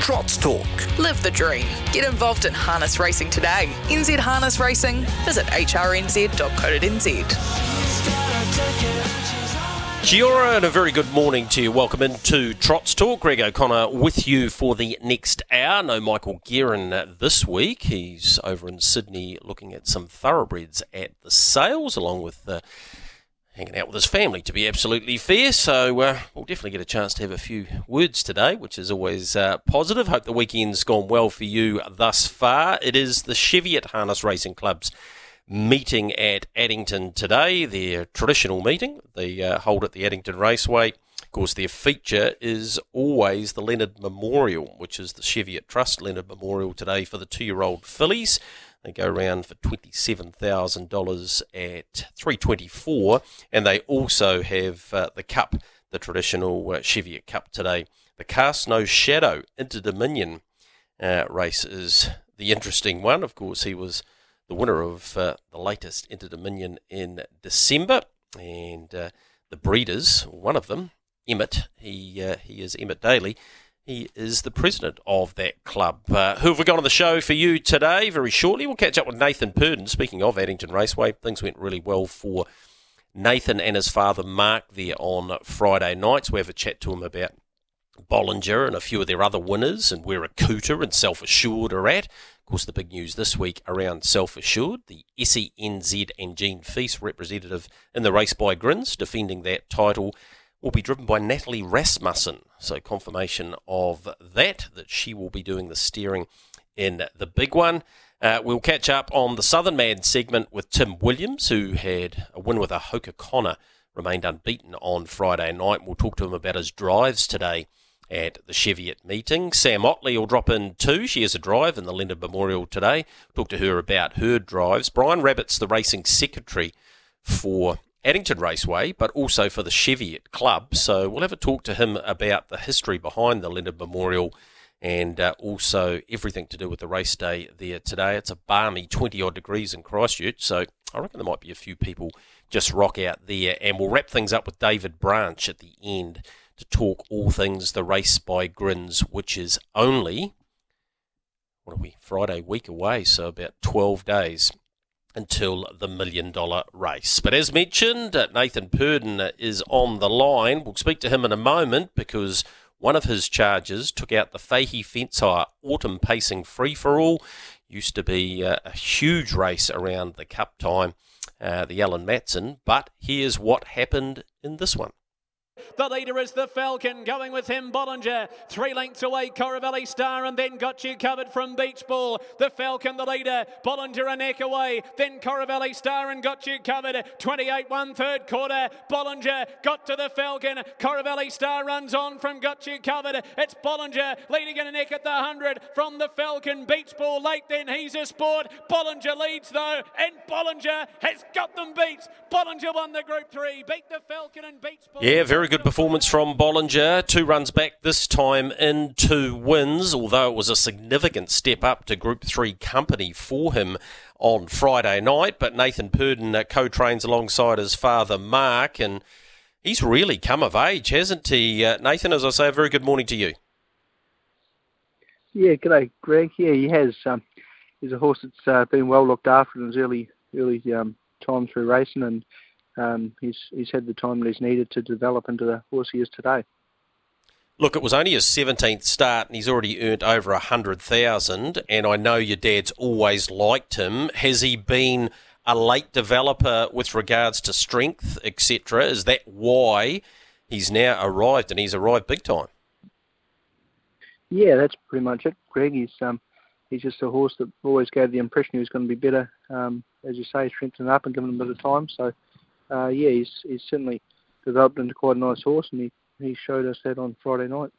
Trots Talk. Live the dream. Get involved in harness racing today. NZ Harness Racing. Visit hrnz.co.nz. Kia ora and a very good morning to you. Welcome into Trots Talk. Greg O'Connor with you for the next hour. No Michael Guerin this week. He's over in Sydney looking at some thoroughbreds at the sales along with. Uh, hanging out with his family, to be absolutely fair. So uh, we'll definitely get a chance to have a few words today, which is always uh, positive. Hope the weekend's gone well for you thus far. It is the Cheviot Harness Racing Club's meeting at Addington today, their traditional meeting. They uh, hold at the Addington Raceway. Of course, their feature is always the Leonard Memorial, which is the Cheviot Trust Leonard Memorial today for the two year old fillies. They go around for $27,000 at 324 and they also have uh, the cup, the traditional uh, Cheviot Cup today. The Cast No Shadow Inter Dominion uh, race is the interesting one. Of course, he was the winner of uh, the latest Inter Dominion in December, and uh, the breeders, one of them, Emmett, he uh, he is Emmett Daly. He is the president of that club. Uh, who have we got on the show for you today? Very shortly, we'll catch up with Nathan Purdon. Speaking of Addington Raceway, things went really well for Nathan and his father Mark there on Friday nights. We have a chat to him about Bollinger and a few of their other winners and where Akuta and Self Assured are at. Of course, the big news this week around Self Assured, the SENZ and Jean Feast representative in the race by Grace, defending that title will be driven by Natalie Rasmussen. So confirmation of that, that she will be doing the steering in the big one. Uh, we'll catch up on the Southern Man segment with Tim Williams, who had a win with a Hoka Connor, remained unbeaten on Friday night. We'll talk to him about his drives today at the Cheviot meeting. Sam Ottley will drop in too. She has a drive in the Leonard Memorial today. Talk to her about her drives. Brian Rabbitt's the racing secretary for Addington Raceway, but also for the Cheviot Club. So we'll have a talk to him about the history behind the Leonard Memorial and uh, also everything to do with the race day there today. It's a balmy 20 odd degrees in Christchurch, so I reckon there might be a few people just rock out there. And we'll wrap things up with David Branch at the end to talk all things the race by Grace, which is only, what are we, Friday week away, so about 12 days until the million dollar race. But as mentioned, Nathan Purdon is on the line. We'll speak to him in a moment because one of his charges took out the Fahey Fence Hire Autumn Pacing Free for All. Used to be uh, a huge race around the Cup time, uh, the Alan Matson. But here's what happened in this one. The leader is the Falcon, going with him Bollinger. Three lengths away, Coravelli Star, and then got you covered from Beach Ball. The Falcon, the leader. Bollinger a neck away. Then Coravelli Star and got you covered. 28 one third quarter. Bollinger got to the Falcon. Coravelli Star runs on from got you covered. It's Bollinger leading in a neck at the 100 from the Falcon. Beach Ball late then. He's a sport. Bollinger leads though, and Bollinger has got them beat. Bollinger won the Group 3. Beat the Falcon and Beach Ball. Yeah, very good performance from Bollinger. Two runs back this time in two wins, although it was a significant step up to Group 3 company for him on Friday night. But Nathan Purdon uh, co trains alongside his father Mark, and he's really come of age, hasn't he? Uh, Nathan, as I say, a very good morning to you. Yeah, g'day, Greg. Yeah, he has. Um, he's a horse that's uh, been well looked after in his early early um, time through racing, and um, he's he's had the time that he's needed to develop into the horse he is today. Look, it was only his 17th start and he's already earned over a 100,000 and I know your dad's always liked him. Has he been a late developer with regards to strength, etc.? Is that why he's now arrived and he's arrived big time? Yeah, that's pretty much it, Greg. He's um, he's just a horse that always gave the impression he was going to be better, um, as you say, strengthening up and giving him a bit of time. So uh, yeah, he's he's certainly developed into quite a nice horse, and he, he showed us that on Friday night.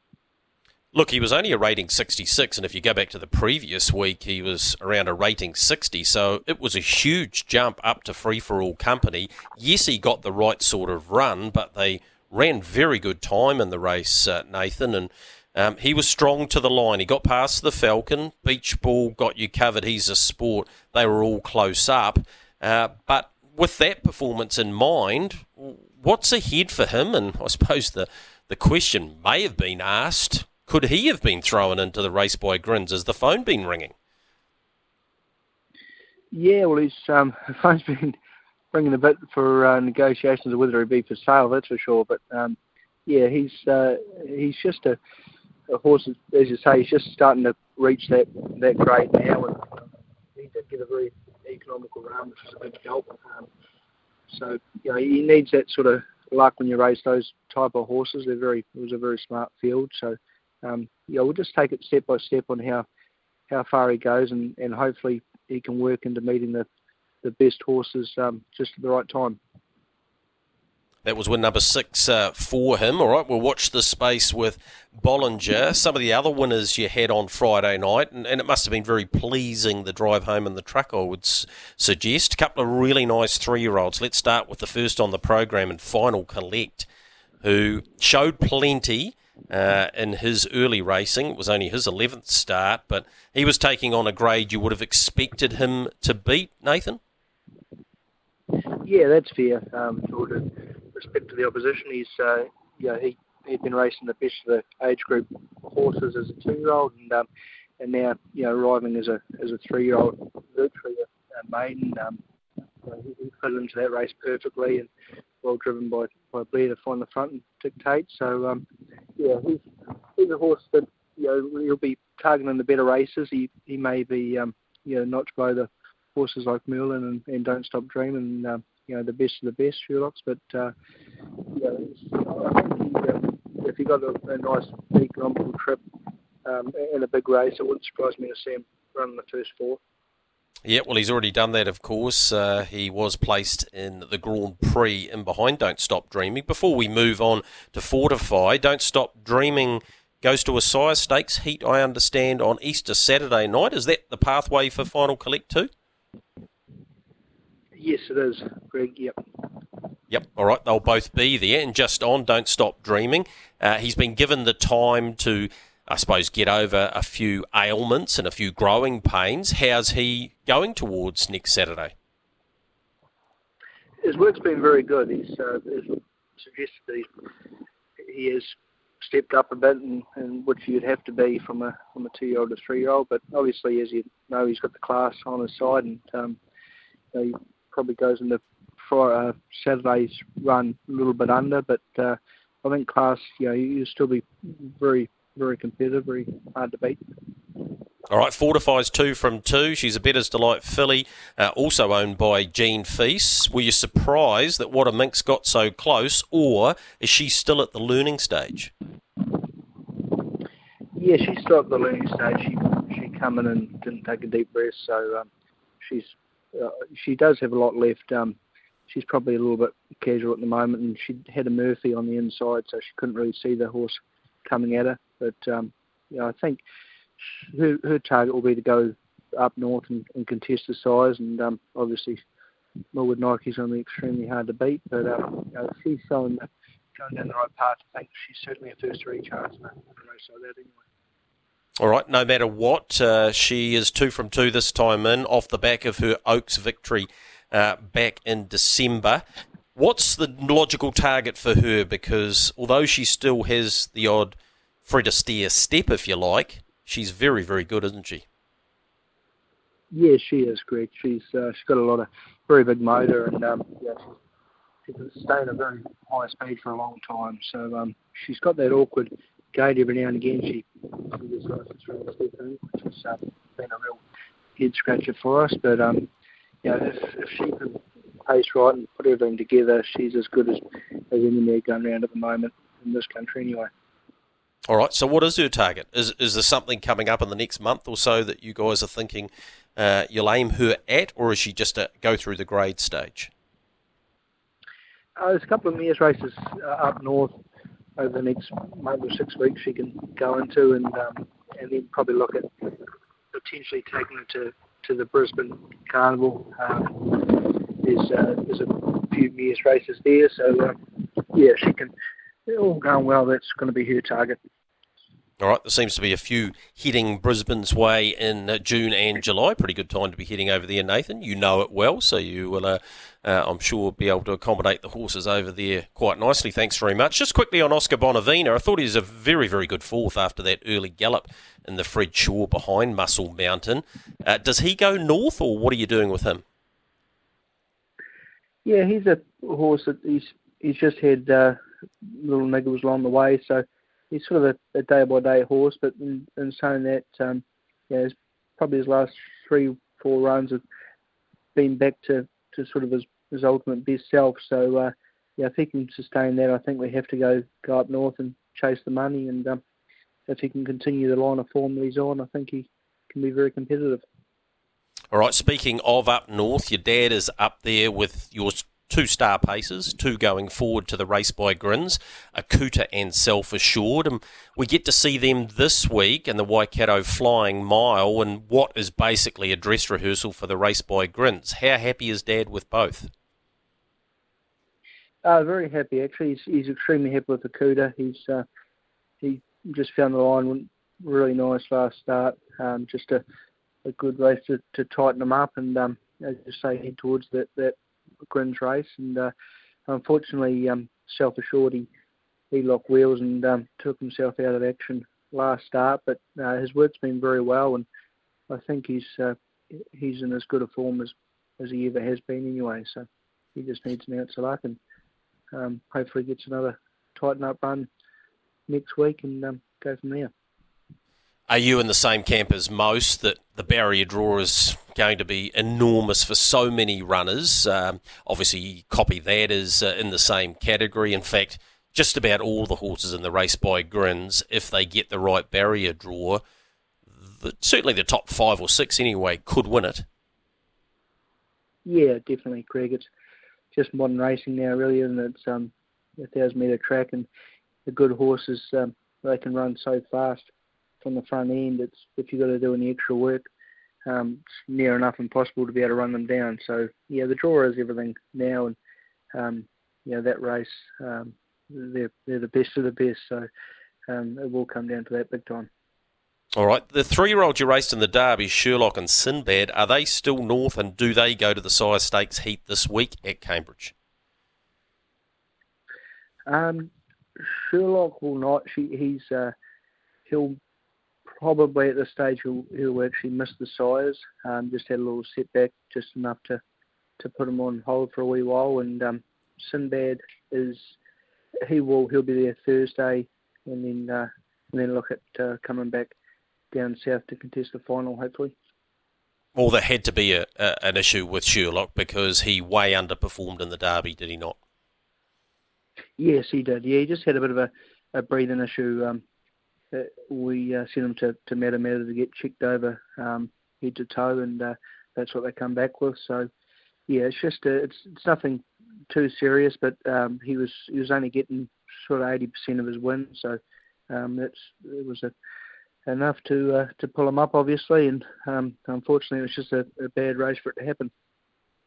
Look, he was only a rating 66, and if you go back to the previous week, he was around a rating 60, so it was a huge jump up to free for all company. Yes, he got the right sort of run, but they ran very good time in the race, uh, Nathan, and um, he was strong to the line. He got past the Falcon, Beach Ball got you covered. He's a sport. They were all close up, uh, but with that performance in mind, what's ahead for him? And I suppose the the question may have been asked could he have been thrown into the race by Grace? Has the phone been ringing? Yeah, well, his um, phone's been ringing a bit for uh, negotiations of whether he'd be for sale, that's for sure. But um, yeah, he's uh, he's just a, a horse, as you say, he's just starting to reach that that grade now. And he did get a very economical run, which is a big help. Um, so you know, he needs that sort of luck when you race those type of horses. They're very it was a very smart field. So um, yeah, we'll just take it step by step on how how far he goes, and, and hopefully he can work into meeting the the best horses um, just at the right time. That was win number six uh, for him. All right, we'll watch the space with Bollinger. Some of the other winners you had on Friday night, and, and it must have been very pleasing the drive home in the truck, I would s- suggest. A couple of really nice three year olds. Let's start with the first on the program and Final Collect, who showed plenty. Uh, in his early racing. It was only his 11th start, but he was taking on a grade you would have expected him to beat, Nathan? Yeah, that's fair. Um, with respect to the opposition, he's uh, you know, he he'd been racing the best of the age group horses as a two-year-old, and um, and now you know arriving as a as a three-year-old virtually a, a maiden. Um, he, he fit into that race perfectly, and well driven by by Blair to find the front and dictate. So um, yeah, he's he's a horse that you know he'll be targeting the better races. He he may be um, you know notch below the horses like Merlin and, and Don't Stop Dreaming. Um, you know the best of the best Sherlock's, but uh, you know, uh, if he got a, a nice economical trip um, a big race, it wouldn't surprise me to see him run the first four. Yeah, well, he's already done that, of course. Uh, he was placed in the Grand Prix in behind Don't Stop Dreaming. Before we move on to Fortify, Don't Stop Dreaming goes to a sire stakes heat, I understand, on Easter Saturday night. Is that the pathway for Final Collect too? Yes, it is, Greg. Yep. Yep. All right. They'll both be there. And just on, don't stop dreaming. Uh, he's been given the time to, I suppose, get over a few ailments and a few growing pains. How's he going towards next Saturday? His work's been very good. He's, uh, he's suggested that he's, he has stepped up a bit, and, and which you'd have to be from a from a two-year-old to three-year-old. But obviously, as you know, he's got the class on his side, and um, you know, he probably goes into Friday, uh, Saturday's run a little bit under. But uh, I think class, you know, you'll still be very very competitive, very hard to beat. All right, Fortifies two from two. She's a Bettor's Delight filly, uh, also owned by Jean Feast. Were you surprised that What a Minx got so close, or is she still at the learning stage? Yeah, she's still at the learning stage. She she come in and didn't take a deep breath, so um, she's uh, she does have a lot left. Um, she's probably a little bit casual at the moment, and she had a Murphy on the inside, so she couldn't really see the horse coming at her. But um, you know, I think her, her target will be to go up north and, and contest the size, and um, obviously Millwood Nike's going to extremely hard to beat. But um, you know, she's showing going down the right path. I think she's certainly a first three chance in a race like that anyway. All right, no matter what, uh, she is two from two this time in, off the back of her Oaks victory uh, back in December. What's the logical target for her? Because although she still has the odd Fred Astaire step, if you like, she's very, very good, isn't she? Yeah, she is, Greg. She's uh, she's got a lot of very big motor, and um, yeah, she's, she's sustained a very high speed for a long time. So um, she's got that awkward gate every now and again. She, she gets license from the step in, which has um, been a real head scratcher for us. But um, you know, if, if she can pace right and put everything together, she's as good as as any mare going around at the moment in this country, anyway. All right. So, what is her target? Is is there something coming up in the next month or so that you guys are thinking uh, you'll aim her at, or is she just a go through the grade stage? Uh, there's a couple of mares races uh, up north over the next month or six weeks she can go into, and um, and then probably look at potentially taking her to to the Brisbane Carnival. Um, there's uh, there's a few years races there, so um, yeah, she can. All going well. That's going to be her target. All right, there seems to be a few heading Brisbane's way in uh, June and July. Pretty good time to be heading over there, Nathan. You know it well, so you will, uh, uh, I'm sure, be able to accommodate the horses over there quite nicely. Thanks very much. Just quickly on Oscar Bonavena, I thought he was a very, very good fourth after that early gallop in the Fred Shaw behind Muscle Mountain. Uh, does he go north, or what are you doing with him? Yeah, he's a horse that he's he's just had uh, little niggles along the way, so he's sort of a, day by day horse, but in, in saying that, um, yeah, his, probably his last three, four runs have been back to, to sort of his, his ultimate best self. So, uh, yeah, if he can sustain that, I think we have to go go up north and chase the money. And um, if he can continue the line of form that he's on, I think he can be very competitive. All right, speaking of up north, your dad is up there with your two star paces, two going forward to the race by Grace, Akuta and Self Assured. And we get to see them this week in the Waikato Flying Mile and what is basically a dress rehearsal for the race by Grace. How happy is Dad with both? Uh, very happy actually. He's, he's extremely happy with Akuta. He's uh, he just found the line really nice last start. Um, just a, a good race to, to tighten him up and um, as you say head towards that that Grace race, and uh, unfortunately, um, self assured he, he locked wheels and um, took himself out of action last start. But uh, his work's been very well, and I think he's uh, he's in as good a form as as he ever has been anyway. So he just needs an ounce of luck, and um, hopefully gets another tighten up run next week and um, go from there. Are you in the same camp as most that the barrier draw is going to be enormous for so many runners? Um, obviously, copy that is uh, in the same category. In fact, just about all the horses in the race by Grace, if they get the right barrier draw, the, certainly the top five or six anyway could win it. Yeah, definitely, Craig. It's just modern racing now, really, and it's um, a thousand metre track, and the good horses um, they can run so fast from the front end, it's if you've got to do any extra work, um, it's near enough impossible to be able to run them down. So yeah, the draw is everything now, and um, you know that race, um, they're they're the best of the best. So um, it will come down to that big time. All right, the three-year-old you raced in the Derby, Sherlock and Sinbad, are they still north, and do they go to the Sire Stakes heat this week at Cambridge? Um, Sherlock will not. She, he's uh, he'll probably at this stage he'll, he'll actually miss the sires. Um, just had a little setback, just enough to, to put him on hold for a wee while. And um, Sinbad is he will he'll be there Thursday, and then uh, and then look at uh, coming back down south to contest the final, hopefully. Well, there had to be a, a, an issue with Sherlock because he way underperformed in the Derby, did he not? Yes, he did. Yeah, he just had a bit of a, a breathing issue. Um, we uh, sent them to, to Matamata to get checked over um, head to toe, and uh, that's what they come back with. So, yeah, it's just uh, it's it's nothing too serious, but um, he was he was only getting sort of eighty percent of his win, so um, that's it was a, enough to uh, to pull him up, obviously, and um, unfortunately, it was just a, a, bad race for it to happen.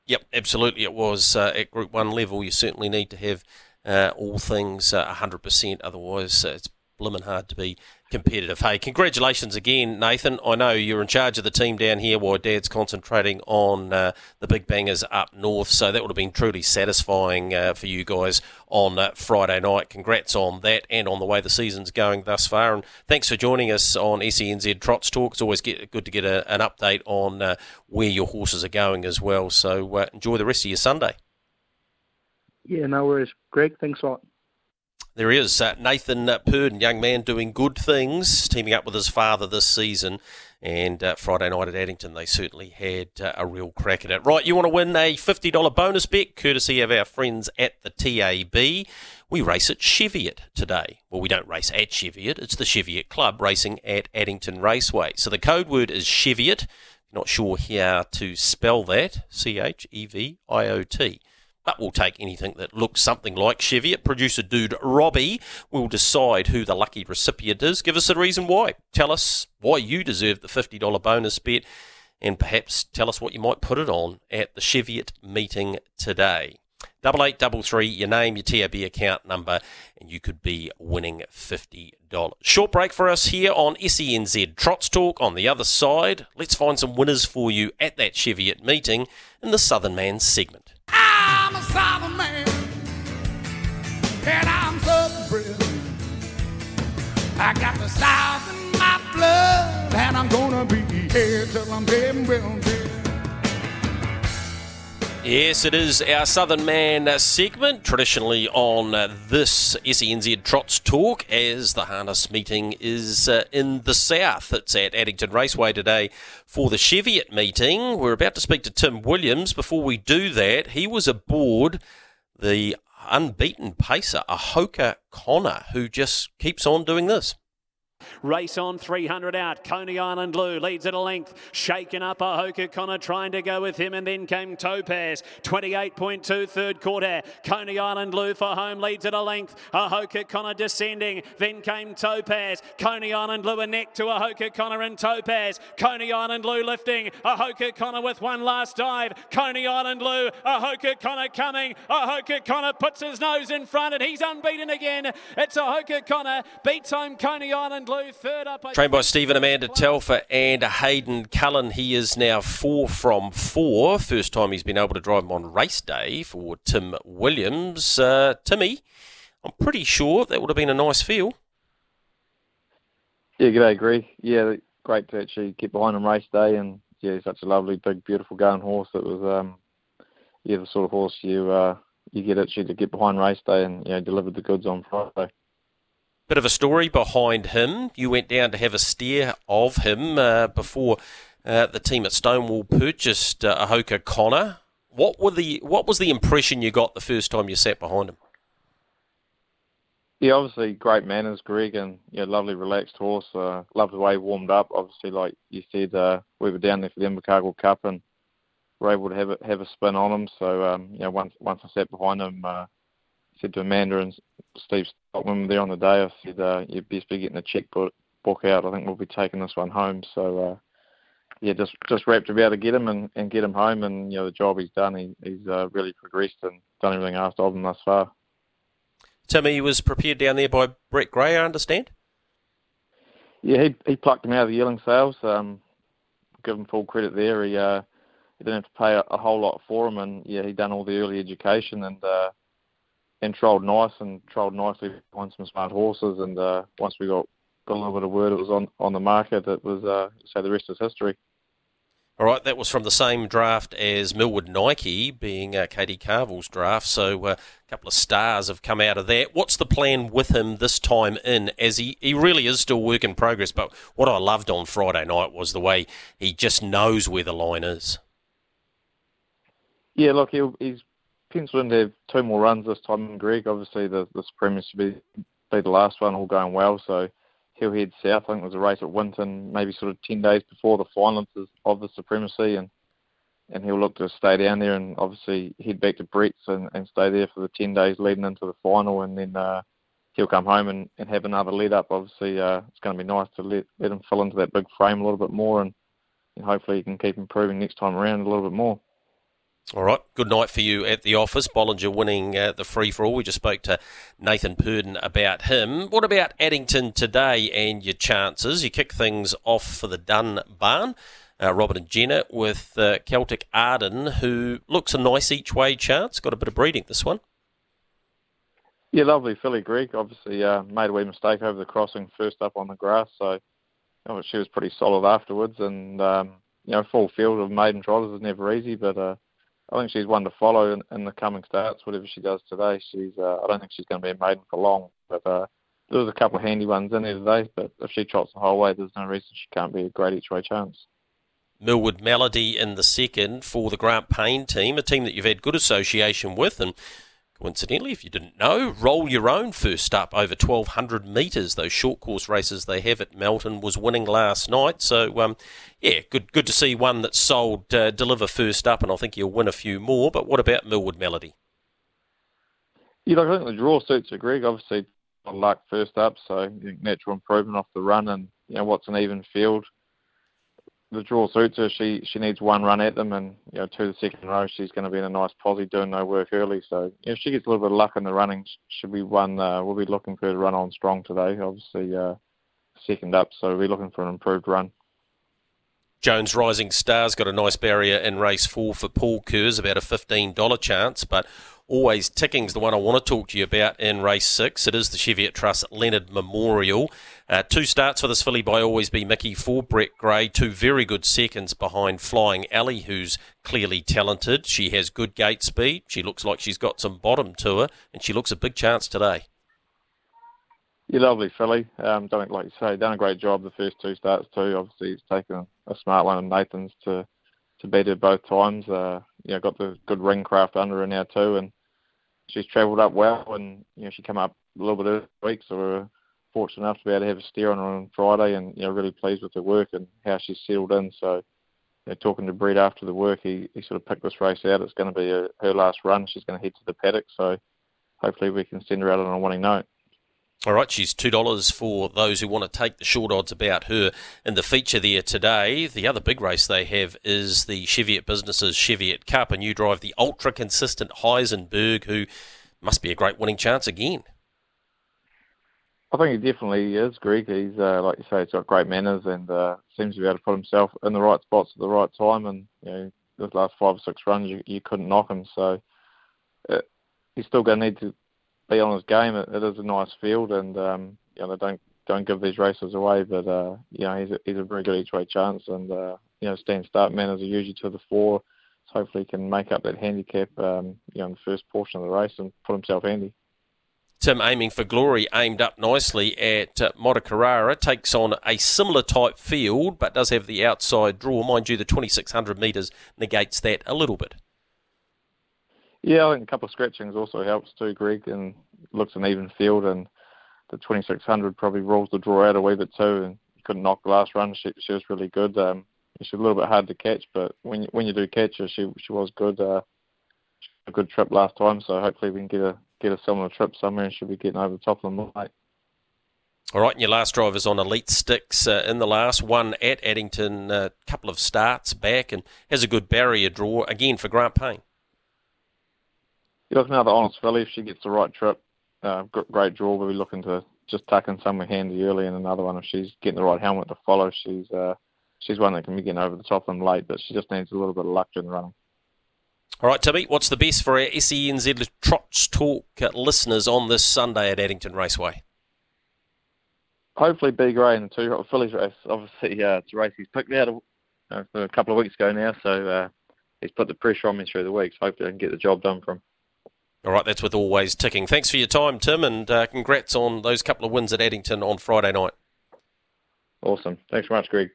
Yep, absolutely, it was uh, at Group One level. You certainly need to have uh, all things uh, hundred percent, otherwise it's blimmin' hard to be competitive. Hey, congratulations again, Nathan. I know you're in charge of the team down here while Dad's concentrating on uh, the big bangers up north, so that would have been truly satisfying uh, for you guys on uh, Friday night. Congrats on that and on the way the season's going thus far. And thanks for joining us on SENZ Trots Talk. It's always get, good to get a, an update on uh, where your horses are going as well. So uh, enjoy the rest of your Sunday. Yeah, no worries. Greg, thanks a lot. There is uh, Nathan Purdon, young man doing good things, teaming up with his father this season. And uh, Friday night at Addington, they certainly had uh, a real crack at it. Right, you want to win a $50 bonus bet, courtesy of our friends at the TAB. We race at Cheviot today. Well, we don't race at Cheviot, it's the Cheviot Club racing at Addington Raceway. So the code word is Cheviot. Not sure how to spell that C H E V I O T. but we'll take anything that looks something like Cheviot. Producer dude Robbie will decide who the lucky recipient is. Give us a reason why. Tell us why you deserve the $50 bonus bet and perhaps tell us what you might put it on at the Cheviot meeting today. Double eight double three, your name, your TAB account number, and you could be winning fifty dollars. Short break for us here on SENZ Trots Talk. On the other side, let's find some winners for you at that Cheviot meeting in the Southern Man segment. I'm a Southern man, and I'm Southern bred. I got the South in my blood, and I'm gonna be here till I'm dead and well. Yes, it is our Southern Man segment, traditionally on this SENZ Trots Talk, as the harness meeting is uh, in the south. It's at Addington Raceway today for the Cheviot meeting. We're about to speak to Tim Williams. Before we do that, he was aboard the unbeaten pacer, Ahoka Connor, who just keeps on doing this. Race on 300 out. Coney Island Blue leads at a length. Shaken up Ahoka Connor trying to go with him, and then came Topaz. 28.2 third quarter. Coney Island Blue for home leads at a length. Ahoka Connor descending. Then came Topaz. Coney Island Blue a neck to Ahoka Connor and Topaz. Coney Island Blue lifting. Ahoka Connor with one last dive. Coney Island Blue. Ahoka Connor coming. Ahoka Connor puts his nose in front and he's unbeaten again. It's Ahoka Connor beats home Coney Island Blue. Third up. Trained by Stephen Amanda Telfer and Hayden Cullen. He is now four from four. First time he's been able to drive him on race day for Tim Williams. Uh, Timmy, I'm pretty sure that would have been a nice feel. Yeah, g'day, Greg. Yeah, great to actually get behind him race day, and yeah, he's such a lovely, big, beautiful going horse. It was, um, yeah, the sort of horse you uh, you get actually to get behind race day, and yeah, delivered the goods on Friday. Bit of a story behind him. You went down to have a steer of him uh, before uh, the team at Stonewall purchased uh, Ahoka Connor. What were the what was the impression you got the first time you sat behind him? Yeah, obviously great manners, Greg, and yeah, lovely relaxed horse. Uh, loved the way he warmed up. Obviously, like you said, uh, we were down there for the Invercargill Cup and were able to have a, have a spin on him. So um, you know, once once I sat behind him, uh, said to Amanda and Steve Stockman there on the day, I said, uh, you'd best be getting the checkbook book out. I think we'll be taking this one home. So uh, yeah, just just wrapped to be able to get him and, and get him home. And you know, the job he's done, he, he's uh, really progressed and done everything asked of him thus far. Timmy was prepared down there by Brett Gray, I understand. Yeah, he he plucked him out of the yearling sales. Um, give him full credit there. He uh, he didn't have to pay a, a whole lot for him, and yeah, he done all the early education and uh, and trolled nice and trolled nicely behind some smart horses. And uh, once we got got a little bit of word, it was on on the market. That was uh, so the rest is history. All right, that was from the same draft as Millwood Nike, being uh, Katie Carville's draft. So uh, a couple of stars have come out of that. What's the plan with him this time in? As he, he really is still work in progress. But what I loved on Friday night was the way he just knows where the line is. Yeah, look, he'll, he's to have two more runs this time in Greg. Obviously, the, the Supremacy be, be the last one, all going well. So he'll head south. I think it was a race at Winton, maybe sort of 10 days before the finals of the Supremacy. And and he'll look to stay down there and obviously head back to Brett's and, and stay there for the 10 days leading into the final. And then uh, he'll come home and, and have another lead up. Obviously, uh, it's going to be nice to let, let him fill into that big frame a little bit more. And, and hopefully he can keep improving next time around a little bit more. All right. Good night for you at the office. Bollinger winning uh, the free for all. We just spoke to Nathan Purdon about him. What about Addington today and your chances? You kick things off for the Dunn Barn. Uh, Robert and Jenna with uh, Celtic Arden, who looks a nice each way chance. Got a bit of breeding this one. Yeah, lovely filly, Greg. Obviously, uh, made a wee mistake over the crossing first up on the grass, so you know, she was pretty solid afterwards. And um, you know, full field of maiden trotters is never easy, but uh, I think she's one to follow in, in the coming starts. Whatever she does today, she's. Uh, I don't think she's going to be a maiden for long. But uh, there was a couple of handy ones in there today. But if she trots the whole way, there's no reason she can't be a great each way chance. Millwood Melody in the second for the Grant Payne team, a team that you've had good association with, and Coincidentally, if you didn't know, Roll Your Own first up over 1200 metres. Those short course races they have at Melton was winning last night. So, um, yeah, good good to see one that's sold uh, deliver first up, and I think you'll win a few more. But what about Millwood Melody? Yeah, look, I think the draw suits her, Greg. Obviously, luck first up, so natural improvement off the run, and you know what's an even field. The draw suits her. She she needs one run at them, and you know to the second row, she's going to be in a nice posse doing no work early. So if she gets a little bit of luck in the running, should be one. Uh, we'll be looking for her to run on strong today. Obviously, uh, second up, so we'll be looking for an improved run. Jones Rising Stars got a nice barrier in race four for Paul Kerrs, about a $15 chance, but always ticking's the one I want to talk to you about in race six. It is the Cheviot Trust Leonard Memorial. Uh, two starts for this filly by Always B Miki for Brett Gray. Two very good seconds behind Flying Alley, who's clearly talented. She has good gate speed. She looks like she's got some bottom to her, and she looks a big chance today. Yeah, lovely filly. Um, done like you say, done a great job the first two starts too. Obviously, he's taken a smart one of Nathan's to to beat her both times. Uh, you know, got the good ring craft under her now too, and she's travelled up well. And you know, she came up a little bit early week, so we're fortunate enough to be able to have a steer on her on Friday, and you know, really pleased with her work and how she's settled in. So, you know, talking to Brett after the work, he, he sort of picked this race out. It's going to be a, her last run. She's going to head to the paddock, so hopefully we can send her out on a winning note. All right, she's $2 for those who want to take the short odds about her in the feature there today. The other big race they have is the Cheviot Businesses Cheviot Cup, and you drive the ultra consistent Heisenberg, who must be a great winning chance again. I think he definitely is, Greg. He's, uh, like you say, he's got great manners and uh, seems to be able to put himself in the right spots at the right time. And, you know, those last five or six runs, you, you couldn't knock him. So uh, he's still going to need to be on his game. It, it is a nice field, and um, you know they don't don't give these races away. But uh, you know he's a, he's a very good each way chance, and uh, you know stand start manners are usually to the fore. So hopefully he can make up that handicap, um, you know, in the first portion of the race and put himself handy. Tim aiming for glory aimed up nicely at uh, Motukarara takes on a similar type field but does have the outside draw. Mind you, the 2600 metres negates that a little bit. Yeah, I think a couple of scratchings also helps too, Greg, and looks an even field, and the 2600 probably rules the draw out a wee bit too, and couldn't knock the last run. She, she was really good. Um, she's a little bit hard to catch, but when you, when you do catch her, she she was good. Uh, a good trip last time, so hopefully we can get a get a similar trip somewhere, and she'll be getting over the top of them late. All right, and your last drive is on Elite Sticks uh, in the last one at Addington, a uh, couple of starts back, and has a good barrier draw again for Grant Payne. You're looking at the honest filly. If she gets the right trip, uh, great draw. We'll be looking to just tuck in somewhere handy early, and another one if she's getting the right helmet to follow. She's uh, she's one that can be getting over the top of them late, but she just needs a little bit of luck in the running. All right, Timmy, what's the best for our SENZ Trots Talk listeners on this Sunday at Addington Raceway? Hopefully, B Gray in the two fillies race. Obviously, uh, it's a race he's picked out uh, a couple of weeks ago now, so uh, he's put the pressure on me through the week. So hopefully, I can get the job done for him. All right, that's with always ticking. Thanks for your time, Tim, and uh, congrats on those couple of wins at Addington on Friday night. Awesome. Thanks very much, Greg.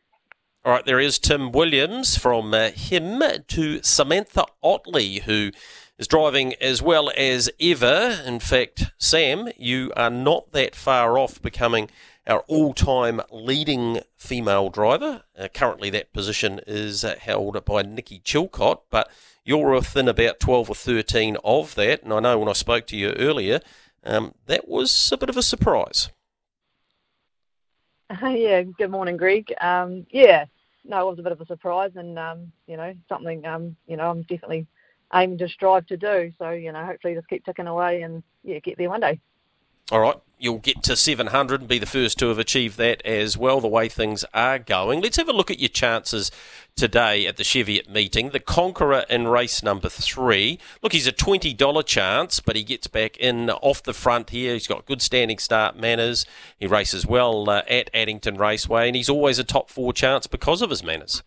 All right, there is Tim Williams from uh, him to Samantha Ottley, who is driving as well as ever. In fact, Sam, you are not that far off becoming our all time leading female driver. Uh, currently, that position is uh, held by Nikki Chilcott, but you're within about 12 or 13 of that. And I know when I spoke to you earlier, um, that was a bit of a surprise. yeah, good morning, Greg. Um, yeah, no, it was a bit of a surprise, and um, you know, something um, you know, I'm definitely aiming to strive to do. So you know, hopefully, just keep ticking away and yeah, get there one day. All right, you'll get to 700 and be the first to have achieved that as well, the way things are going. Let's have a look at your chances today at the Cheviot meeting. The Conqueror in race number three. Look, he's a $20 chance, but he gets back in off the front here. He's got good standing start manners. He races well uh, at Addington Raceway, and he's always a top four chance because of his manners.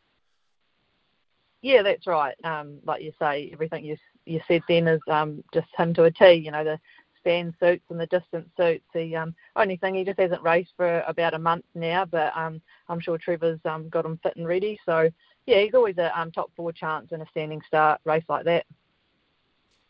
Yeah, that's right. Um, like you say, everything you you said then is um, just him to a T. You know, the stand suits and the distance suits. The um, only thing he just hasn't raced for about a month now, but um, I'm sure Trevor's um, got him fit and ready. So yeah, he's always a um, top four chance in a standing start race like that.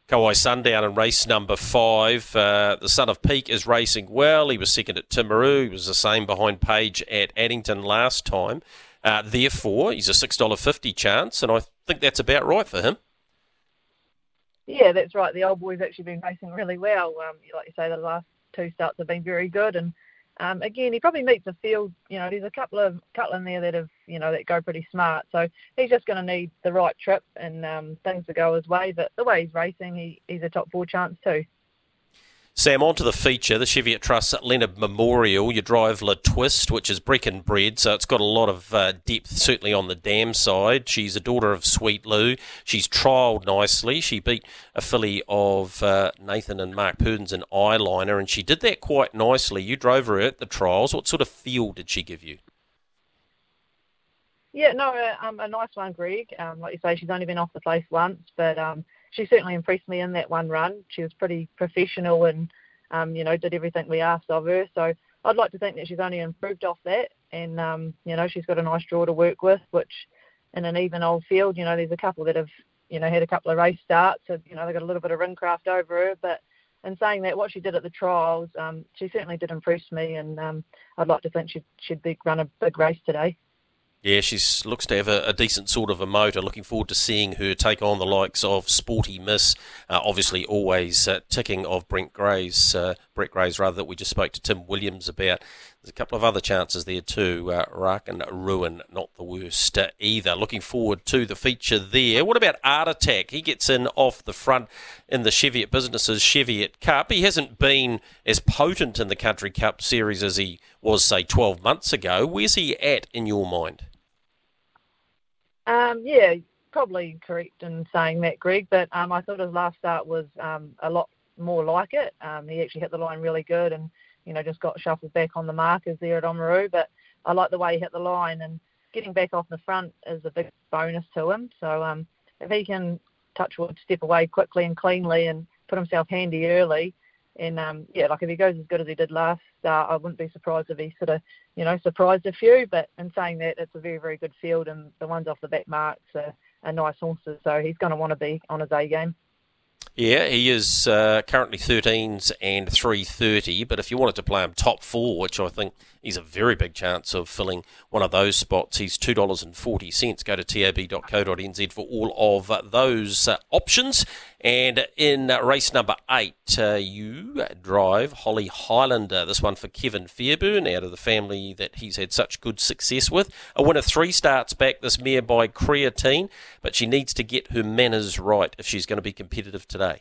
Kauai Sundown in race number five. Uh, the son of Peak is racing well. He was second at Timaru. He was the same behind Page at Addington last time. Uh, therefore, he's a $6.50 chance, and I think that's about right for him. Yeah, that's right. The old boy's actually been racing really well. Um, like you say, the last two starts have been very good, and um, again, he probably meets the field. You know, there's a couple of couple in there that have, you know, that go pretty smart. So he's just going to need the right trip and um, things to go his way. But the way he's racing, he, he's a top four chance too. Sam, on to the feature, the Cheviot Trust Leonard Memorial. You drive La Twist, which is Brecon bred, so it's got a lot of uh, depth, certainly on the dam side. She's a daughter of Sweet Lou. She's trialled nicely. She beat a filly of uh, Nathan and Mark Purdon's an eyeliner, and she did that quite nicely. You drove her at the trials. What sort of feel did she give you? Yeah, no, uh, um, a nice one, Greg. Um, like you say, she's only been off the place once, but um, she certainly impressed me in that one run. She was pretty professional and, um, you know, did everything we asked of her. So I'd like to think that she's only improved off that. And, um, you know, she's got a nice draw to work with, which in an even old field, you know, there's a couple that have, you know, had a couple of race starts. So, you know, they've got a little bit of ring craft over her. But in saying that, what she did at the trials, um, she certainly did impress me. And um, I'd like to think she'd, she'd be, run a big race today. Yeah, she looks to have a, a, decent sort of a motor. Looking forward to seeing her take on the likes of Sporty Miss. Uh, obviously, always uh, ticking of Brent Gray's, uh, Brett Gray's rather that we just spoke to Tim Williams about. There's a couple of other chances there too. Uh, and Ruin, not the worst uh, either. Looking forward to the feature there. What about Art Attack? He gets in off the front in the Cheviot Businesses Cheviot Cup. He hasn't been as potent in the Country Cup series as he was, say, 12 months ago. Where's he at in your mind? Um, yeah, probably correct in saying that, Greg. But um, I thought his last start was um, a lot more like it. Um, he actually hit the line really good, and you know just got shuffled back on the markers there at Oamaru. But I like the way he hit the line, and getting back off the front is a big bonus to him. So um, if he can touch wood, step away quickly and cleanly, and put himself handy early, and um, yeah, like if he goes as good as he did last start, I wouldn't be surprised if he sort of, you know, surprised a few. But in saying that, it's a very, very good field, and the ones off the back marks are, are nice horses. So he's going to want to be on his A game. Yeah, he is uh, currently 13s and 330, but if you wanted to play him top four, which I think he's a very big chance of filling one of those spots, he's $2.40. Go to tab.co.nz for all of those uh, options. And in race number eight, uh, you drive Holly Highlander. This one for Kevin Fairburn, out of the family that he's had such good success with. A winner three starts back this mare by Creatine, but she needs to get her manners right if she's going to be competitive today.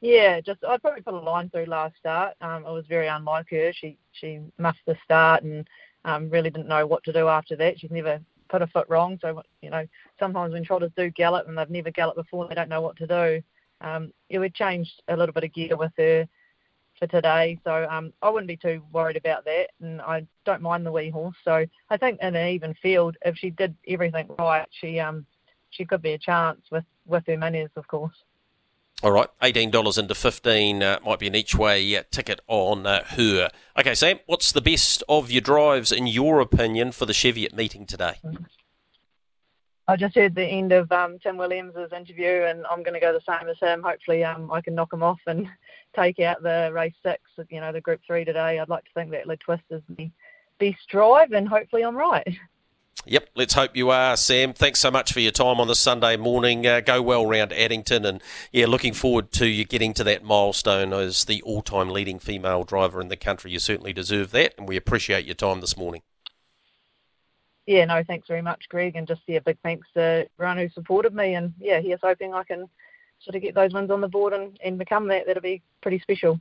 Yeah, just I'd probably put a line through last start. Um, it was very unlike her. She she muffed the start and um, really didn't know what to do after that. She's never put a foot wrong. So you know, sometimes when trotters do gallop and they've never galloped before, they don't know what to do. Um, yeah, we changed a little bit of gear with her for today, so um, I wouldn't be too worried about that. And I don't mind the wee horse. So I think in an even field, if she did everything right, she um she could be a chance with with her manners, of course. All right, eighteen dollars into fifteen uh, might be an each way uh, ticket on uh, her. Okay, Sam, what's the best of your drives in your opinion for the Cheviot meeting today? I just heard the end of um, Tim Williams' interview, and I'm going to go the same as him. Hopefully, um, I can knock him off and take out the race six, you know, the Group Three today. I'd like to think that Le Twist is the best drive, and hopefully, I'm right. Yep, let's hope you are, Sam. Thanks so much for your time on this Sunday morning. Uh, go well round Addington, and yeah, looking forward to you getting to that milestone as the all-time leading female driver in the country. You certainly deserve that, and we appreciate your time this morning. Yeah, no, thanks very much, Greg, and just yeah, big thanks to everyone who supported me, and yeah, here's hoping I can sort of get those wins on the board and, and become that. That'll be pretty special.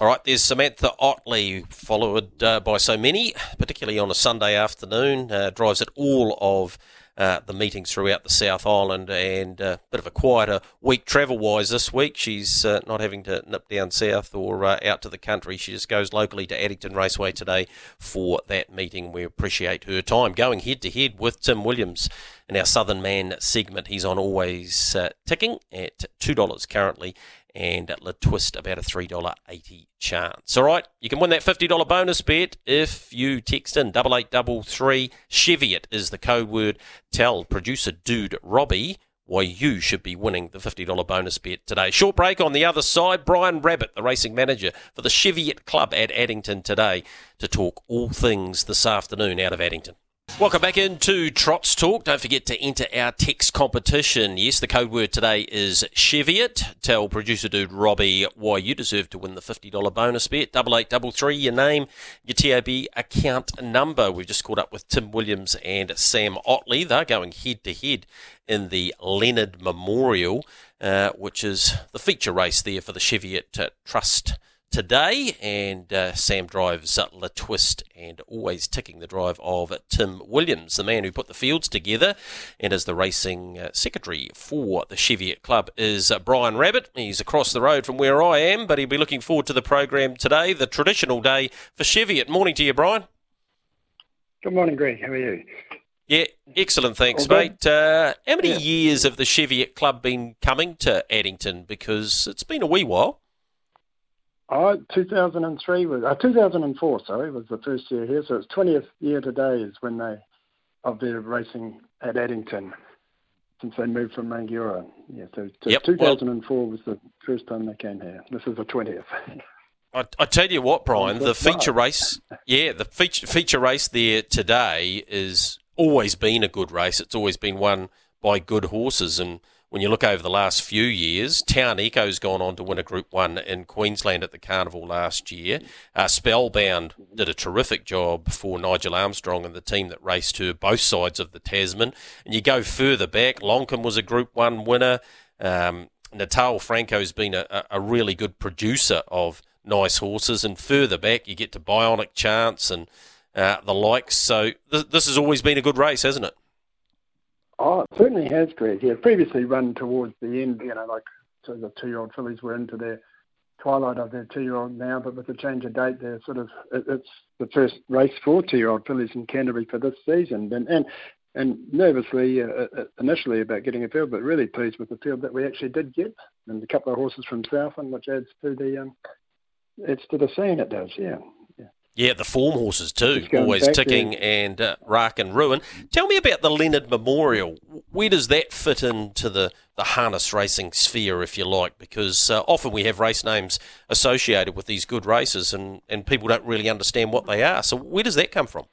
All right, there's Samantha Ottley, followed uh, by so many, particularly on a Sunday afternoon. Uh, drives at all of uh, the meetings throughout the South Island and a uh, bit of a quieter week travel wise this week. She's uh, not having to nip down south or uh, out to the country. She just goes locally to Addington Raceway today for that meeting. We appreciate her time going head to head with Tim Williams in our Southern Man segment. He's on always ticking at $2 currently and Le Twist about a $3.80 chance. All right, you can win that $50 bonus bet if you text in double eight double three. Cheviot is the code word. Tell producer dude Robbie why you should be winning the $50 bonus bet today. Short break on the other side. Brian Rabbitt, the racing manager for the Cheviot Club at Addington today, to talk all things this afternoon out of Addington. Welcome back into Trots Talk. Don't forget to enter our text competition. Yes, the code word today is Cheviot. Tell producer dude Robbie why you deserve to win the $50 bonus bet. Double eight double three, your name, your TAB account number. We've just caught up with Tim Williams and Sam Ottley. They're going head to head in the Leonard Memorial, uh, which is the feature race there for the Cheviot uh, Trust today, and uh, Sam drives uh, La Twist and always ticking the drive of Tim Williams, the man who put the fields together, and as the racing uh, secretary for the Cheviot Club is uh, Brian Rabbitt. He's across the road from where I am, but he'll be looking forward to the program today, the traditional day for Cheviot. Morning to you, Brian. Good morning, Greg. How are you? Yeah, excellent. Thanks, mate. Uh, how many yeah. years have the Cheviot Club been coming to Addington? Because it's been a wee while. Oh, 2003 was uh, 2004. Sorry, was the first year here. So it's 20th year today is when they of their racing at Addington since they moved from Rangiora. Yeah, so, so yep. 2004 well, was the first time they came here. This is the 20th. I, I tell you what, Brian, the feature race, yeah, the feature feature race there today is always been a good race. It's always been won by good horses and when you look over the last few years, Town Eco's gone on to win a Group 1 in Queensland at the Carnival last year. Uh, Spellbound did a terrific job for Nigel Armstrong and the team that raced to both sides of the Tasman. And you go further back, Lonkham was a Group 1 winner. Um, Natal Franco's been a, a really good producer of nice horses. And further back, you get to Bionic Chance and uh, the likes. So th- this has always been a good race, hasn't it? Oh, it certainly has, Greg. Yeah, previously run towards the end, you know, like so the two-year-old fillies were into their twilight of their two-year-old now, but with the change of date, they're sort of it, it's the first race for two-year-old fillies in Canterbury for this season, and and and nervously uh, uh, initially about getting a field, but really pleased with the field that we actually did get, and a couple of horses from Southland, which adds to the um, adds to the scene. It does, yeah. Yeah, the form horses too, always ticking and uh, rack and ruin. Tell me about the Leonard Memorial. Where does that fit into the, the harness racing sphere, if you like? Because uh, often we have race names associated with these good races, and, and people don't really understand what they are. So where does that come from?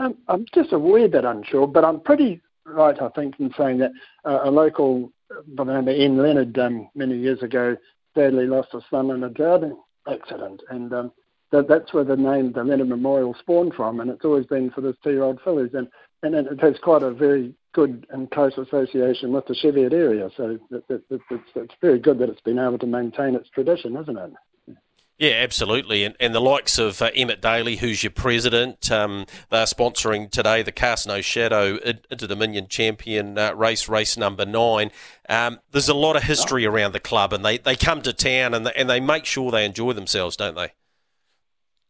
Um, I'm just a wee bit unsure, but I'm pretty right, I think, in saying that uh, a local by the name of Ian Leonard um, many years ago sadly lost a son in a drowning accident, and um, that that's where the name the Leonard Memorial spawned from, and it's always been for this two-year-old fillies, and and it has quite a very good and close association with the Cheviot area. So it, it, it, it's it's very good that it's been able to maintain its tradition, isn't it? Yeah, absolutely. And, and the likes of uh, Emmett Daly, who's your president, um, they're sponsoring today the Carson O'Shadow Inter Dominion Champion uh, race, race number nine. Um, there's a lot of history around the club, and they, they come to town and they, and they make sure they enjoy themselves, don't they?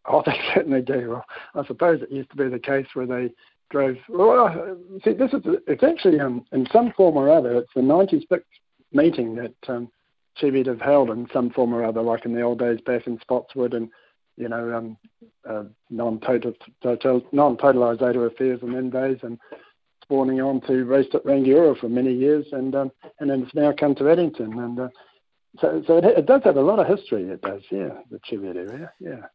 Oh, they certainly do. Well, I suppose it used to be the case where they drove. Well, see, this is it's actually um, in some form or other. It's the '96 meeting that um, Cheviot have held in some form or other, like in the old days back in Spotswood and you know um, uh, non-total non-totalisator affairs and then days and spawning on to raced at Rangiora for many years and um, and then it's now come to Addington and uh, so so it, it does have a lot of history. It does, yeah, the Cheviot area, yeah.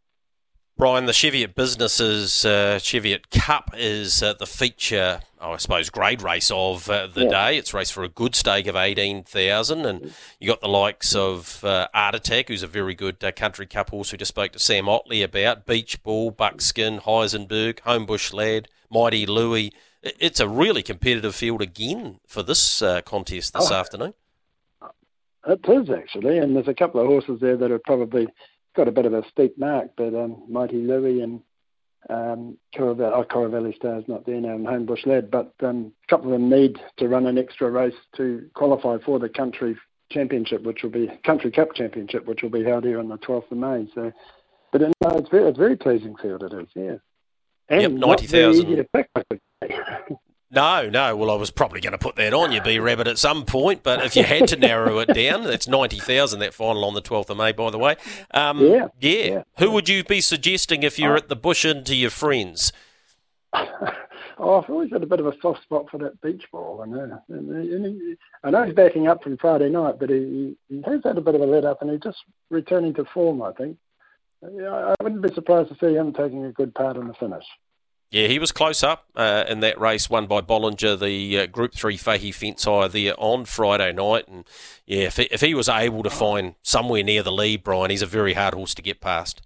Brian, the Cheviot Businesses uh, Cheviot Cup is uh, the feature, oh, I suppose, grade race of uh, the yeah. day. It's race for a good stake of 18,000 and you got the likes of uh, Art Attack, who's a very good uh, country cup horse who just spoke to Sam Ottley about, Beach Ball, Buckskin, Heisenberg, Homebush Lad, Mighty Louis. It's a really competitive field again for this uh, contest this oh, afternoon. It is actually, and there's a couple of horses there that are probably – got a bit of a steep mark, but um, Mighty Louis and um, Caravelli, oh, Caravelli Star's not there now, and Homebush Lad, but um, a couple of them need to run an extra race to qualify for the country championship, which will be country cup championship, which will be held here on the 12th of May. So, but no, it's very, it's very pleasing field. It is, yeah. And yep, ninety thousand. No, no. Well, I was probably going to put that on you, B Rabbit, at some point. But if you had to narrow it down, that's ninety thousand. That final on the twelfth of May, by the way. Um, yeah, yeah, yeah. Who would you be suggesting if you're uh, at the bush Inn to your friends? oh, I've always had a bit of a soft spot for that beach ball. I know. And, and he, I know he's backing up from Friday night, but he, he has had a bit of a let up, and he's just returning to form. I think. Yeah, I wouldn't be surprised to see him taking a good part in the finish. Yeah, he was close up uh, in that race, won by Bollinger, the uh, Group 3 Fahey fence hire there on Friday night. And yeah, if he, if he was able to find somewhere near the lead, Brian, he's a very hard horse to get past.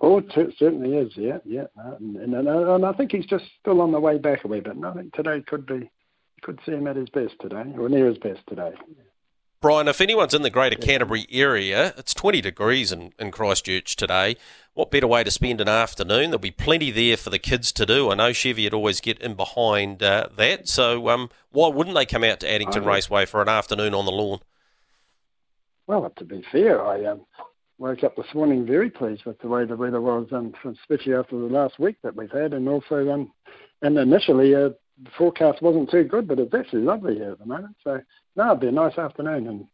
Oh, it certainly is, yeah, yeah. And, and, and, and I think he's just still on the way back a wee bit. And I think today could be, could see him at his best today, or near his best today. Brian, if anyone's in the Greater Canterbury area, it's 20 degrees in, in Christchurch today. What better way to spend an afternoon? There'll be plenty there for the kids to do. I know Chevy would always get in behind uh, that. So um, why wouldn't they come out to Addington Raceway for an afternoon on the lawn? Well, to be fair, I um, woke up this morning very pleased with the way the weather was, um, especially after the last week that we've had, and also um, and initially uh, the forecast wasn't too good, but it's actually lovely here at the moment. So no, it'd be a nice afternoon and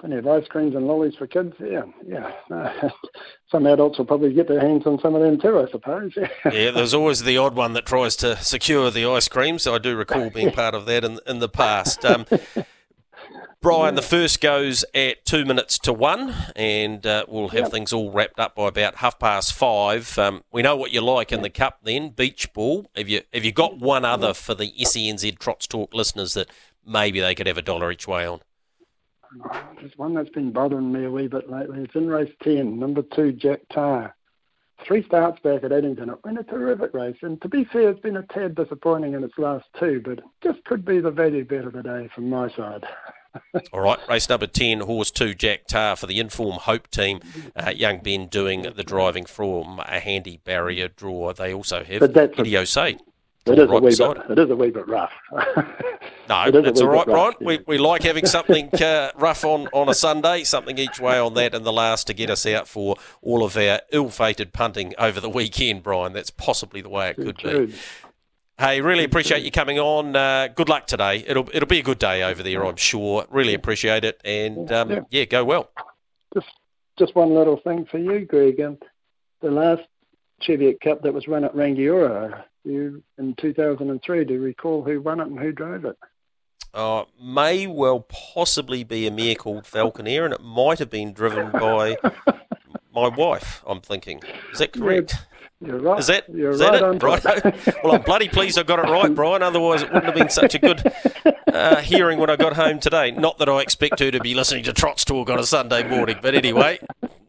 plenty of ice creams and lollies for kids. Yeah, yeah. some adults will probably get their hands on some of them too, I suppose. yeah, there's always the odd one that tries to secure the ice cream. So I do recall being part of that in in the past. Um, Brian, the first goes at two minutes to one, and uh, we'll have yep. things all wrapped up by about half past five. Um, we know what you like in the cup. Then beach ball. Have you have you got one other for the SENZ Trots Talk listeners that maybe they could have a dollar each way on? There's one that's been bothering me a wee bit lately. It's in race ten, number two, Jack Tar. Three starts back at Addington. It been a terrific race, and to be fair, it's been a tad disappointing in its last two, but just could be the value bet of the day from my side. All right, race number 10, horse 2, Jack Tar for the Inform Hope team. Uh, young Ben doing the driving from a handy barrier draw. They also have O'Say. It is, right a wee bit, it is a wee bit rough. no, that's all right, Brian. Yeah. We, we like having something uh, rough on, on a Sunday, something each way on that, and the last to get us out for all of our ill fated punting over the weekend, Brian. That's possibly the way it could True. be. Hey, really appreciate you coming on. Uh, good luck today. It'll it'll be a good day over there, I'm sure. Really appreciate it, and um, yeah. yeah. go well. Just just one little thing for you, Greg. Um, the last Cheviot Cup that was run at Rangiora, you in 2003. Do you recall who won it and who drove it? Uh, may well possibly be a mare called Falconeer, and it might have been driven by my wife. I'm thinking. Is that correct? You're right. Is that, You're is right that it? Right. well, I'm bloody pleased I got it right, Brian. Otherwise, it wouldn't have been such a good uh, hearing when I got home today. Not that I expect to to be listening to Trots Talk on a Sunday morning, but anyway,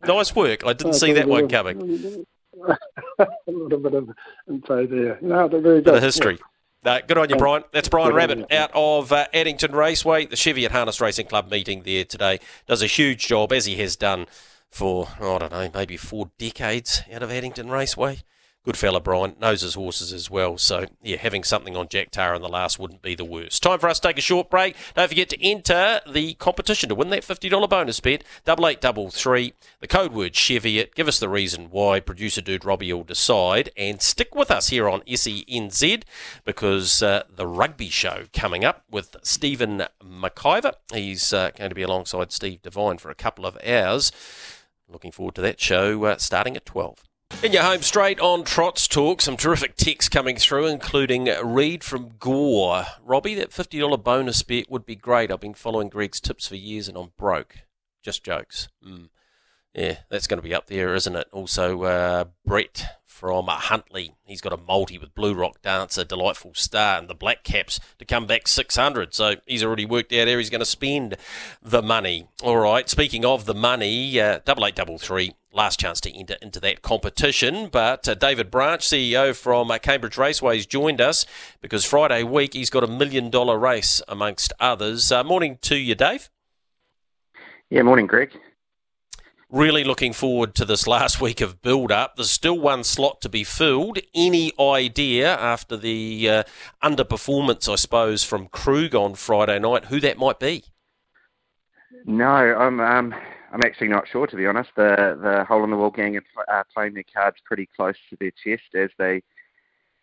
nice work. I didn't see that one coming. a little bit of info there. No, they're very good. Of history. No, good on you, Brian. That's Brian Rabbitt out of uh, Addington Raceway. The Cheviot Harness Racing Club meeting there today. Does a huge job, as he has done for, I don't know, maybe four decades out of Addington Raceway. Good fella, Brian. Knows his horses as well. So, yeah, having something on Jack Tar in the last wouldn't be the worst. Time for us to take a short break. Don't forget to enter the competition to win that $50 bonus bet. Double eight double three. The code word Cheviot. Give us the reason why. Producer Dude Robbie will decide. And stick with us here on SENZ because uh, the rugby show coming up with Stephen McIver. He's uh, going to be alongside Steve Devine for a couple of hours. Looking forward to that show uh, starting at 12. In your home straight on Trots Talk, some terrific texts coming through, including Reed from Gore. Robbie, that $50 bonus bet would be great. I've been following Greg's tips for years and I'm broke. Just jokes. Mm. Yeah, that's going to be up there, isn't it? Also, uh, Brett from Huntly. He's got a multi with Blue Rock Dancer, Delightful Star, and the Black Caps to come back 600. So he's already worked out how he's going to spend the money. All right, speaking of the money, uh, double eight double three. Last chance to enter into that competition, but uh, David Branch, CEO from uh, Cambridge Raceways, joined us because Friday week he's got a million dollar race amongst others. Uh, morning to you, Dave. Yeah, morning, Greg. Really looking forward to this last week of build up. There's still one slot to be filled. Any idea after the uh, underperformance, I suppose, from Krug on Friday night, who that might be? No, I'm um, I'm actually not sure to be honest. The the hole in the wall gang are playing their cards pretty close to their chest as they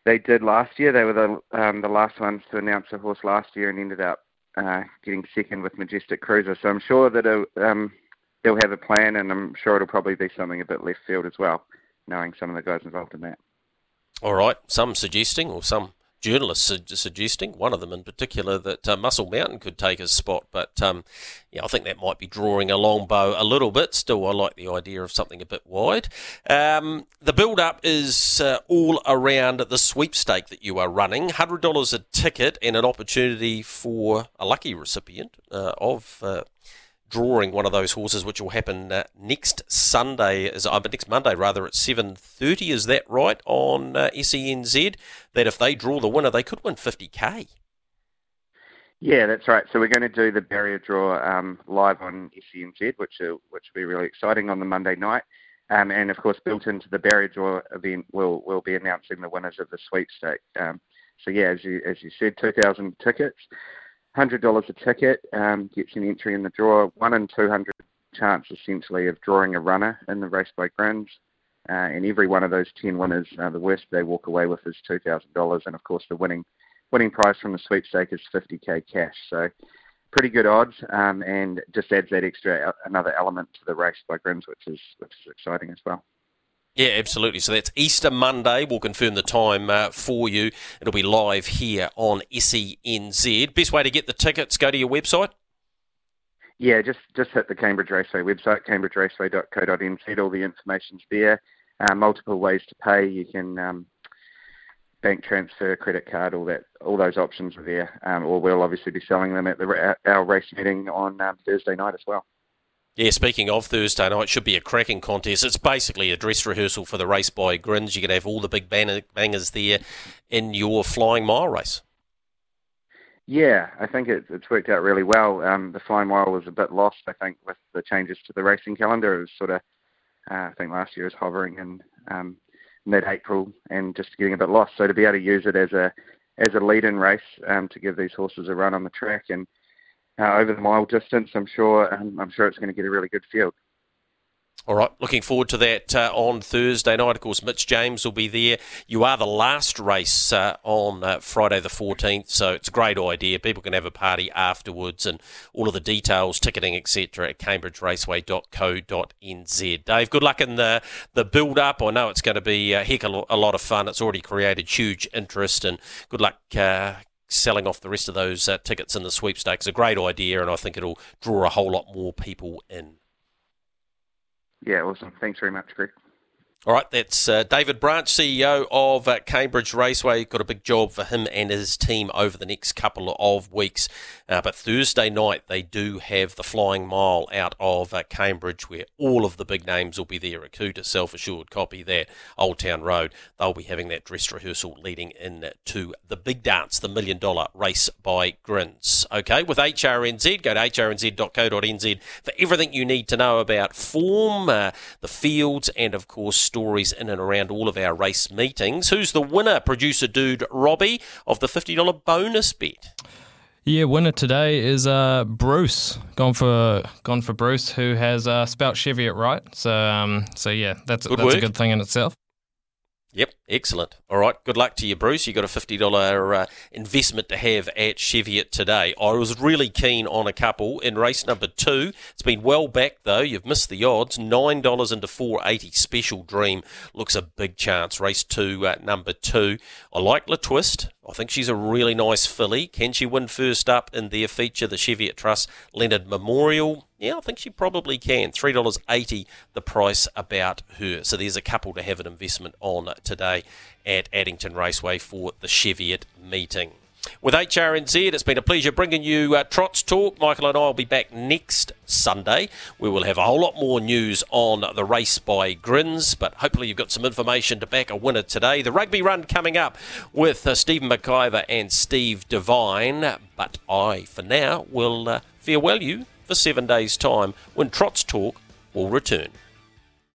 they did last year. They were the um, the last ones to announce a horse last year and ended up uh, getting second with Majestic Cruiser. So I'm sure that it, um, they'll have a plan, and I'm sure it'll probably be something a bit left field as well, knowing some of the guys involved in that. All right, some suggesting or some journalists su- suggesting, one of them in particular, that uh, Muscle Mountain could take his spot. But um, yeah, I think that might be drawing a long bow a little bit. Still, I like the idea of something a bit wide. Um, the build up is uh, all around the sweepstake that you are running $100 a ticket and an opportunity for a lucky recipient uh, of uh, drawing one of those horses, which will happen uh, next Sunday, is uh, next Monday rather at seven thirty. Is that right on uh, SENZ? That if they draw the winner, they could win fifty k. Yeah, that's right. So we're going to do the barrier draw um, live on SENZ, which will, which will be really exciting on the Monday night. Um, and of course, built into the barrier draw event, we'll we'll be announcing the winners of the sweepstake. Um, so yeah, as you as you said, two thousand tickets hundred dollars a ticket um, gets you an entry in the draw. One in two hundred chance essentially of drawing a runner in the race by Grins. Uh, and every one of those ten winners, uh, the worst they walk away with is two thousand dollars, and of course the winning winning prize from the sweepstake is fifty k cash. So pretty good odds, um, and just adds that extra another element to the race by Grins, which is which is exciting as well. Yeah, absolutely. So that's Easter Monday. We'll confirm the time uh, for you. It'll be live here on SENZ. Best way to get the tickets, go to your website? Yeah, just just hit the Cambridge Raceway website, cambridgeraceway.co.nz. All the information's there. Uh, multiple ways to pay. You can um, bank transfer, credit card, all that, all those options are there. Um, or we'll obviously be selling them at the, our race meeting on um, Thursday night as well. Yeah, speaking of Thursday night, should be a cracking contest. It's basically a dress rehearsal for the race by Grins. You're going to have all the big bangers there in your flying mile race. Yeah, I think it, it's worked out really well. Um, the flying mile was a bit lost, I think, with the changes to the racing calendar. It was sort of, uh, I think last year was hovering in um, mid-April and just getting a bit lost. So to be able to use it as a as a lead-in race um, to give these horses a run on the track and uh, over the mile distance. I'm sure um, I'm sure it's going to get a really good field. All right, looking forward to that uh, on Thursday night. Of course, Mitch James will be there. You are the last race uh, on uh, Friday the 14th, so it's a great idea. People can have a party afterwards and all of the details, ticketing, etc. at cambridgeraceway.co.nz. Dave, good luck in the, the build up. I know it's going to be a heck of a lot of fun. It's already created huge interest, and good luck uh, selling off the rest of those uh, tickets in the sweepstakes a great idea, and I think it'll draw a whole lot more people in. Yeah, awesome. Thanks very much, Greg. All right, that's uh, David Branch, CEO of uh, Cambridge Raceway. Got a big job for him and his team over the next couple of weeks. Uh, but Thursday night, they do have the Flying Mile out of uh, Cambridge, where all of the big names will be there. Akuta, Self Assured, Copy That, Old Town Road. They'll be having that dress rehearsal leading in to the big dance, the million dollar race by Grins. Okay, with HRNZ, go to hrnz.co.nz for everything you need to know about form, uh, the fields, and of course, stories in and around all of our race meetings. Who's the winner, producer dude Robbie, of the $50 bonus bet? Yeah, winner today is uh, Bruce. Gone for gone for Bruce, who has uh, spelt Cheviot right. So um, so yeah, that's good that's work. a good thing in itself. Yep, excellent. All right, good luck to you, Bruce. You got a fifty dollar uh, investment to have at Cheviot today. I was really keen on a couple in race number two. It's been well back though. You've missed the odds. Nine dollars into four eighty. Special Dream looks a big chance. Race two, uh, number two. I like La Twist. I think she's a really nice filly. Can she win first up in their feature, the Cheviot Trust Leonard Memorial? Yeah, I think she probably can. $3.80 the price about her. So there's a couple to have an investment on today at Addington Raceway for the Cheviot meeting. With HRNZ, it's been a pleasure bringing you uh, Trots Talk. Michael and I will be back next Sunday. We will have a whole lot more news on the race by Grins, but hopefully you've got some information to back a winner today. The rugby run coming up with uh, Stephen McIver and Steve Devine. But I, for now, will uh, farewell you for seven days' time when Trots Talk will return.